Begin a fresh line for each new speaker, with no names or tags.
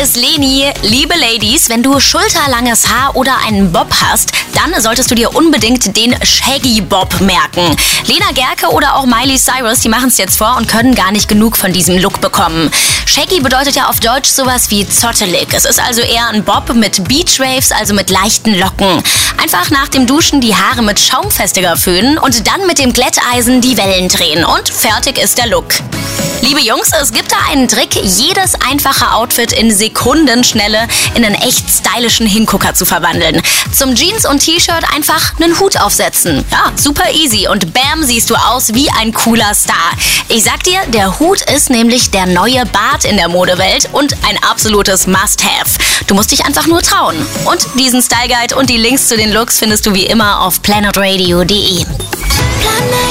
ist Leni. Liebe Ladies, wenn du schulterlanges Haar oder einen Bob hast, dann solltest du dir unbedingt den Shaggy Bob merken. Lena Gerke oder auch Miley Cyrus, die machen es jetzt vor und können gar nicht genug von diesem Look bekommen. Shaggy bedeutet ja auf Deutsch sowas wie zottelig. Es ist also eher ein Bob mit Beachwaves, also mit leichten Locken. Einfach nach dem Duschen die Haare mit Schaumfestiger föhnen und dann mit dem Glätteisen die Wellen drehen und fertig ist der Look. Liebe Jungs, es gibt da einen Trick, jedes einfache Outfit in Sekundenschnelle in einen echt stylischen Hingucker zu verwandeln. Zum Jeans und T-Shirt einfach einen Hut aufsetzen. Ja, super easy und bam, siehst du aus wie ein cooler Star. Ich sag dir, der Hut ist nämlich der neue Bart in der Modewelt und ein absolutes Must-Have. Du musst dich einfach nur trauen. Und diesen Style Guide und die Links zu den Looks findest du wie immer auf planetradio.de.
Planet